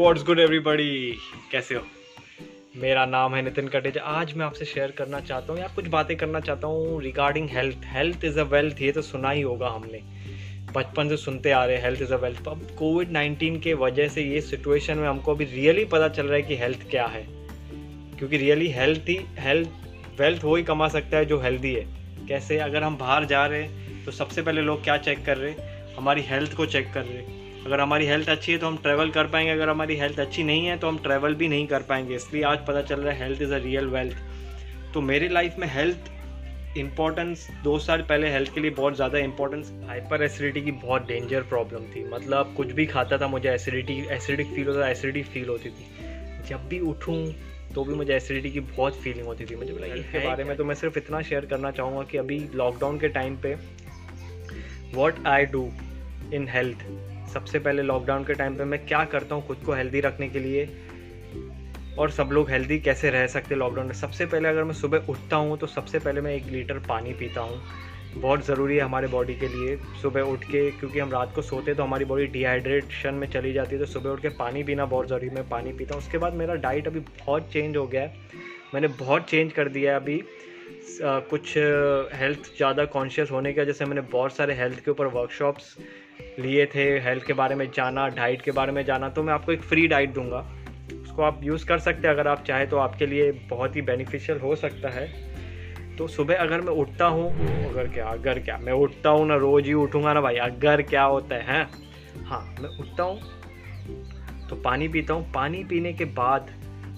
What's good everybody कैसे हो? मेरा नाम है नितिन कटेजा। आज मैं आपसे शेयर करना चाहता हूँ या कुछ बातें करना चाहता हूँ regarding health health is a wealth ये तो सुना ही होगा हमने। बचपन से सुनते आ रहे हैं हेल्थ इज़ अ वेल्थ अब कोविड नाइन्टीन के वजह से ये सिचुएशन में हमको अभी रियली पता चल रहा है कि हेल्थ क्या है। क्योंकि रियली हेल्थ ही हेल्थ वेल्थ वो ही कमा सकता है जो हेल्दी है। कैसे? अगर हम बाहर जा रहे हैं तो सबसे पहले लोग क्या चेक कर रहे हैं? हमारी हेल्थ को चेक कर रहे हैं। अगर हमारी हेल्थ अच्छी है तो हम ट्रैवल कर पाएँगे अगर हमारी हेल्थ अच्छी नहीं है तो हम ट्रैवल भी नहीं कर पाएँगे इसलिए आज पता चल रहा है health is a real wealth तो मेरी लाइफ में हेल्थ इम्पोर्टेंस दो साल पहले हेल्थ के लिए बहुत ज़्यादा इंपॉर्टेंस हाइपर एसिडिटी की बहुत डेंजर प्रॉब्लम थी. मतलब कुछ भी खाता था मुझे एसिडिटी एसिडिक फील होता था एसिडिटी फील होती थी. जब भी उठूँ तो भी मुझे एसिडिटी की बहुत फीलिंग होती थी. मुझे लगा इसके बारे में तो मैं सिर्फ़ इतना शेयर करना चाहूँगा कि अभी लॉकडाउन के टाइम पे what I do in health सबसे पहले लॉकडाउन के टाइम पे मैं क्या करता हूँ खुद को हेल्दी रखने के लिए? और सब लोग हेल्दी कैसे रह सकते लॉकडाउन में? सबसे पहले अगर मैं सुबह उठता हूँ तो सबसे पहले मैं एक लीटर पानी पीता हूँ। बहुत ज़रूरी है हमारे बॉडी के लिए सुबह उठ के क्योंकि हम रात को सोते तो हमारी बॉडी डिहाइड्रेशन में चली जाती है तो सुबह उठ के पानी पीना बहुत ज़रूरी है। मैं पानी पीता हूँ। उसके बाद मेरा डाइट अभी बहुत चेंज हो गया है। मैंने बहुत चेंज कर दिया है अभी। आ, कुछ हेल्थ ज़्यादा कॉन्शियस होने की वजह से मैंने बहुत सारे हेल्थ के ऊपर वर्कशॉप्स लिए थे हेल्थ के बारे में जाना डाइट के बारे में जाना तो मैं आपको एक फ्री डाइट दूँगा। उसको आप यूज़ कर सकते हैं, अगर आप चाहें तो आपके लिए बहुत ही बेनिफिशियल हो सकता है। तो सुबह अगर मैं उठता हूँ, अगर क्या अगर क्या, मैं उठता हूँ ना, रोज़ ही उठूँगा ना भाई, अगर क्या होता है, हैं? हाँ मैं उठता हूँ तो पानी पीता हूँ। पानी पीने के बाद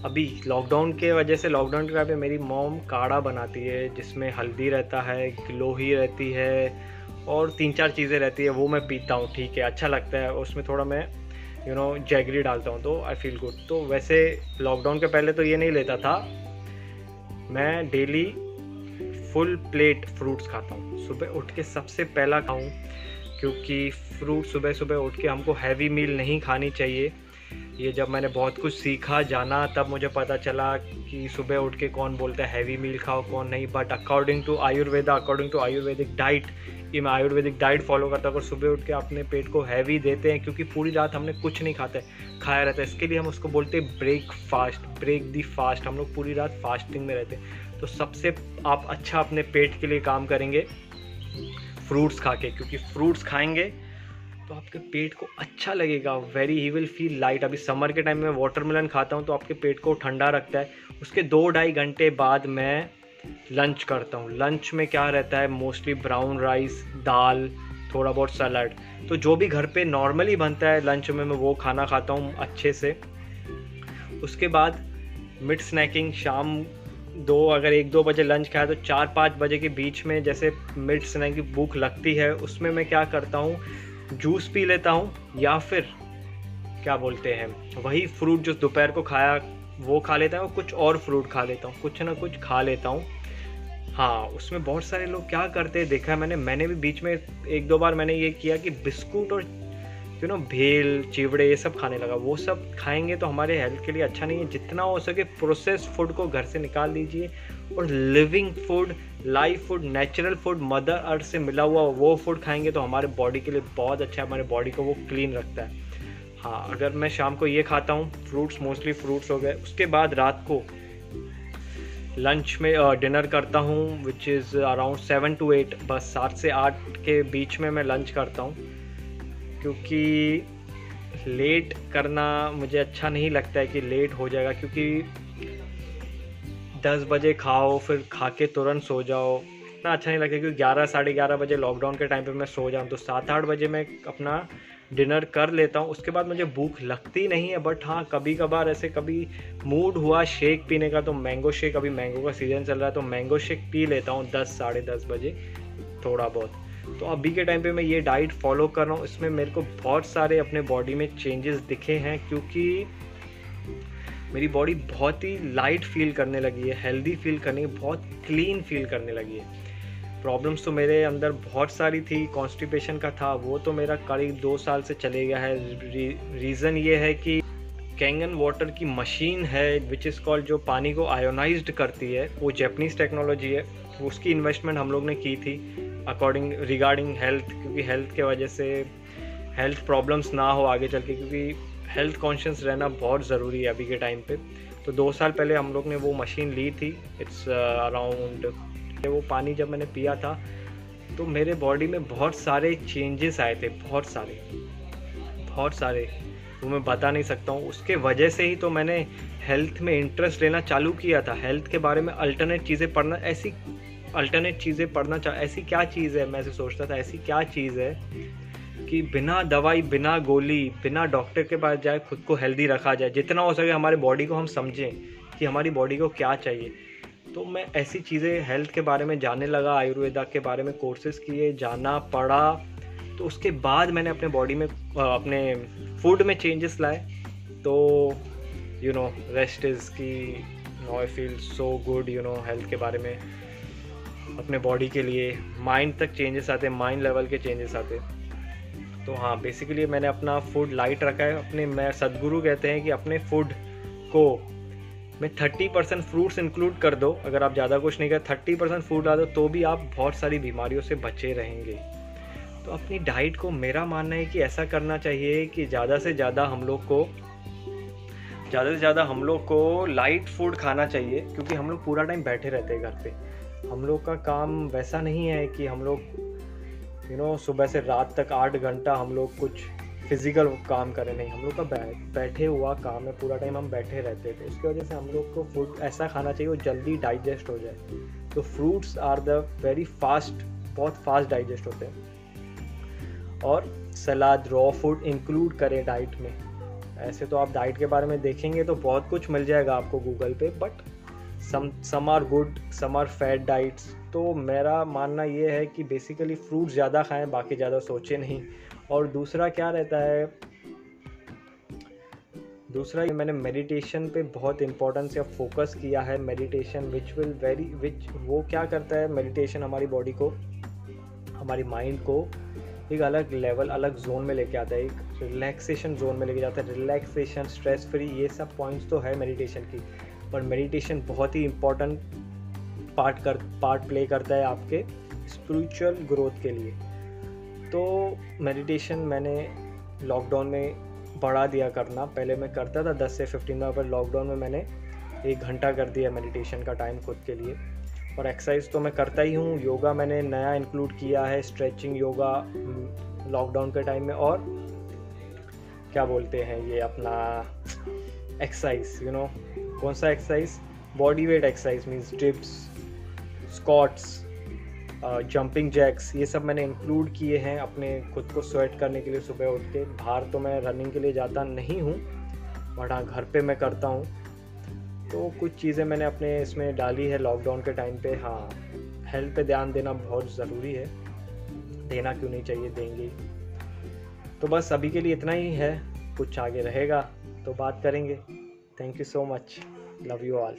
अभी लॉकडाउन के वजह से लॉकडाउन के टाइम मेरी मोम काढ़ा बनाती है, जिसमें हल्दी रहता है गिलोही रहती है और तीन चार चीज़ें रहती है, वो मैं पीता हूँ, ठीक है अच्छा लगता है, उसमें थोड़ा मैं यू नो जैगरी डालता हूँ तो आई फील गुड तो वैसे लॉकडाउन के पहले तो ये नहीं लेता था, मैं डेली फुल प्लेट फ्रूट्स खाता हूँ। सुबह उठ के सबसे पहला खाऊँ, क्योंकि फ्रूट सुबह सुबह उठ के हमको हैवी मील नहीं खानी चाहिए ये जब मैंने बहुत कुछ सीखा, जाना, तब मुझे पता चला कि सुबह उठ के कौन बोलता है हैवी मील खाओ, कौन नहीं। But according to Ayurveda according to Ayurvedic diet ये मैं आयुर्वेदिक डाइट फॉलो करता हूँ। अगर सुबह उठ के अपने पेट को हैवी देते हैं, क्योंकि पूरी रात हमने कुछ नहीं खाते, खाया रहता है। इसके लिए हम उसको बोलते हैं breakfast break the fast हम लोग पूरी रात फास्टिंग में रहते हैं। तो सबसे आप अच्छा अपने पेट के लिए काम करेंगे फ्रूट्स खा के, क्योंकि फ्रूट्स खाएँगे तो आपके पेट को अच्छा लगेगा very he will feel light अभी समर के टाइम में वाटरमेलन खाता हूँ तो आपके पेट को ठंडा रखता है। उसके दो ढाई घंटे बाद मैं लंच करता हूँ। लंच में क्या रहता है? मोस्टली ब्राउन राइस दाल, थोड़ा बहुत सलाद तो जो भी घर पे नॉर्मली बनता है लंच में, मैं वो खाना खाता हूँ अच्छे से। उसके बाद मिड स्नैकिंग शाम दो, अगर एक दो बजे लंच खाया तो चार पाँच बजे के बीच में जैसे मिड स्नैक की भूख लगती है, उसमें मैं क्या करता हूँ जूस पी लेता हूँ, या फिर क्या बोलते हैं, वही फ्रूट जो दोपहर को खाया, वो खा लेता हूँ कुछ और फ्रूट खा लेता हूँ, कुछ ना कुछ खा लेता हूँ। हाँ उसमें बहुत सारे लोग क्या करते हैं, देखा है मैंने मैंने भी बीच में एक दो बार मैंने ये किया कि बिस्कुट और यू नो भेल, चिवड़े, ये सब खाने लगा। वो सब खाएँगे तो हमारे हेल्थ के लिए अच्छा नहीं है, जितना हो सके प्रोसेस फ़ूड को घर से निकाल दीजिए और living food live food natural food mother earth से मिला हुआ वो फ़ूड खाएँगे तो हमारे बॉडी के लिए बहुत अच्छा है, हमारे बॉडी को वो क्लीन रखता है। हाँ अगर मैं शाम को ये खाता हूँ फ्रूट्स मोस्टली फ्रूट्स हो गए, उसके बाद रात को लंच में डिनर करता हूँ which is around seven to eight बस सात से आठ के बीच में मैं लंच करता हूँ, क्योंकि लेट करना मुझे अच्छा नहीं लगता है कि लेट हो जाएगा, क्योंकि दस बजे खाओ, फिर खा के तुरंत सो जाओ। इतना अच्छा नहीं लगता क्योंकि ग्यारह, साढ़े ग्यारह बजे लॉकडाउन के टाइम पे मैं सो जाऊँ तो सात आठ बजे मैं अपना डिनर कर लेता हूँ। उसके बाद मुझे भूख लगती नहीं है बट हाँ कभी कभार ऐसे कभी मूड हुआ शेक पीने का तो मैंगो शेक अभी मैंगो का सीज़न चल रहा है तो मैंगो शेक पी लेता हूँ दस, साढ़े दस बजे, थोड़ा बहुत। तो अभी के टाइम पे मैं ये डाइट फॉलो कर रहा हूँ, इसमें मेरे को बहुत सारे अपने बॉडी में चेंजेस दिखे हैं, क्योंकि मेरी बॉडी बहुत ही लाइट फील करने लगी है हेल्दी फील करने बहुत क्लीन फील करने लगी है। प्रॉब्लम्स तो मेरे अंदर बहुत सारी थी कॉन्स्टिपेशन का था, वो तो मेरा करीब दो साल से चले गया है। रीज़न ये है कि कैंगन वाटर की मशीन है विच इज़ कॉल्ड जो पानी को आयोनाइज्ड करती है, वो जैपनीज़ टेक्नोलॉजी है, उसकी इन्वेस्टमेंट हम लोग ने की थी अकॉर्डिंग रिगार्डिंग हेल्थ क्योंकि हेल्थ के वजह से हेल्थ प्रॉब्लम्स ना हो आगे चल के, क्योंकि हेल्थ कॉन्शियस रहना बहुत ज़रूरी है अभी के टाइम पे। तो दो साल पहले हम लोग ने वो मशीन ली थी इट्स अराउंड वो पानी जब मैंने पिया था तो मेरे बॉडी में बहुत सारे चेंजेस आए थे, बहुत सारे बहुत सारे। वो मैं बता नहीं सकता हूँ। उसके वजह से ही तो मैंने हेल्थ में इंटरेस्ट लेना चालू किया था। हेल्थ के बारे में अल्टरनेट चीज़ें पढ़ना, ऐसी अल्टरनेट चीज़ें पढ़ना चाह ऐसी क्या चीज़ है? मैं ऐसे सोचता था, ऐसी क्या चीज़ है कि बिना दवाई, बिना गोली, बिना डॉक्टर के पास जाए, खुद को हेल्दी रखा जाए, जितना हो सके हमारे बॉडी को हम समझें कि हमारी बॉडी को क्या चाहिए। तो मैं ऐसी चीज़ें हेल्थ के बारे में जानने लगा, आयुर्वेदा के बारे में कोर्सेज किए, जाना पढ़ा तो उसके बाद मैंने अपने बॉडी में अपने फ़ूड में चेंजेस लाए। तो you know rest is key no I feel so good you know health के बारे में, अपने बॉडी के लिए। माइंड तक चेंजेस आते माइंड लेवल के चेंजेस आते। तो हाँ बेसिकली मैंने अपना फ़ूड लाइट रखा है। अपने मैं, सदगुरु कहते हैं कि अपने फ़ूड को मैं थर्टी परसेंट फ्रूट्स इंक्लूड कर दो। अगर आप ज़्यादा कुछ नहीं कर थर्टी परसेंट फ़ूड डाल दो तो भी आप बहुत सारी बीमारियों से बचे रहेंगे। तो अपनी डाइट को, मेरा मानना है कि ऐसा करना चाहिए कि ज़्यादा से ज़्यादा हम लोग को, ज़्यादा से ज़्यादा हम लोग को लाइट फ़ूड खाना चाहिए, क्योंकि हम लोग पूरा टाइम बैठे रहते हैं घर पे। हम लोग का काम वैसा नहीं है कि हम लोग यू नो सुबह से रात तक आठ घंटा हम लोग कुछ फ़िज़िकल काम करें नहीं हम लोग का बैठे हुआ काम है, पूरा टाइम हम बैठे रहते थे। उसकी वजह से हम लोग को फ़ूड ऐसा खाना चाहिए वो जल्दी डाइजेस्ट हो जाए। तो fruits are the very fast बहुत फास्ट डाइजेस्ट होते हैं। और सलाद रॉ फ़ूड इंक्लूड करें डाइट में। ऐसे तो आप डाइट के बारे में देखेंगे तो बहुत कुछ मिल जाएगा आपको गूगल पे but some some are good some are fat diets तो मेरा मानना ये है कि बेसिकली फ्रूट ज़्यादा खाएँ, बाकी ज़्यादा सोचें नहीं। और दूसरा क्या रहता है? दूसरा ये मैंने मेडिटेशन पे बहुत इंपॉर्टेंस या फोकस किया है meditation which will very which वो क्या करता है? मेडिटेशन हमारी बॉडी को, हमारी माइंड को एक अलग लेवल अलग जोन में लेके आता है। एक रिलैक्सेशन जोन में लेके जाता है। रिलैक्सेशन स्ट्रेस फ्री ये सब पॉइंट्स तो है मेडिटेशन की। पर मेडिटेशन बहुत ही इम्पोर्टेंट पार्ट कर पार्ट प्ले करता है आपके स्पिरिचुअल ग्रोथ के लिए। तो मेडिटेशन मैंने लॉकडाउन में बढ़ा दिया करना। पहले मैं करता था 10 से 15 मिनट पर लॉकडाउन में मैंने एक घंटा कर दिया मेडिटेशन का टाइम खुद के लिए। और एक्सरसाइज तो मैं करता ही हूँ। योगा मैंने नया इंक्लूड किया है स्ट्रेचिंग योगा लॉकडाउन के टाइम में। और क्या बोलते हैं ये अपना एक्सरसाइज यू नो कौन सा exercise body weight exercise means dips squats jumping jacks ये सब मैंने इंक्लूड किए हैं अपने खुद को स्वेट करने के लिए सुबह उठ के। बाहर तो मैं रनिंग के लिए जाता नहीं हूँ बट हाँ घर पे मैं करता हूँ। तो कुछ चीज़ें मैंने अपने इसमें डाली है लॉकडाउन के टाइम पे। हाँ हेल्थ पे ध्यान देना बहुत ज़रूरी है। देना क्यों नहीं चाहिए? देंगे। तो बस अभी के लिए इतना ही है। कुछ आगे रहेगा तो बात करेंगे। Thank you so much Love you all.